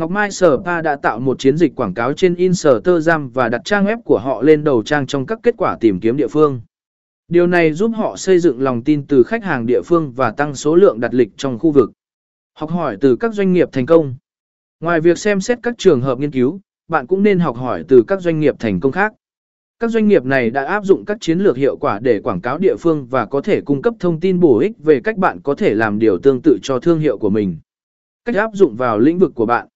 Ngọc Mai Sở Pa đã tạo một chiến dịch quảng cáo trên Instagram và đặt trang web của họ lên đầu trang trong các kết quả tìm kiếm địa phương. Điều này giúp họ xây dựng lòng tin từ khách hàng địa phương và tăng số lượng đặt lịch trong khu vực. Học hỏi từ các doanh nghiệp thành công. Ngoài việc xem xét các trường hợp nghiên cứu, bạn cũng nên học hỏi từ các doanh nghiệp thành công khác. Các doanh nghiệp này đã áp dụng các chiến lược hiệu quả để quảng cáo địa phương và có thể cung cấp thông tin bổ ích về cách bạn có thể làm điều tương tự cho thương hiệu của mình. Cách áp dụng vào lĩnh vực của bạn.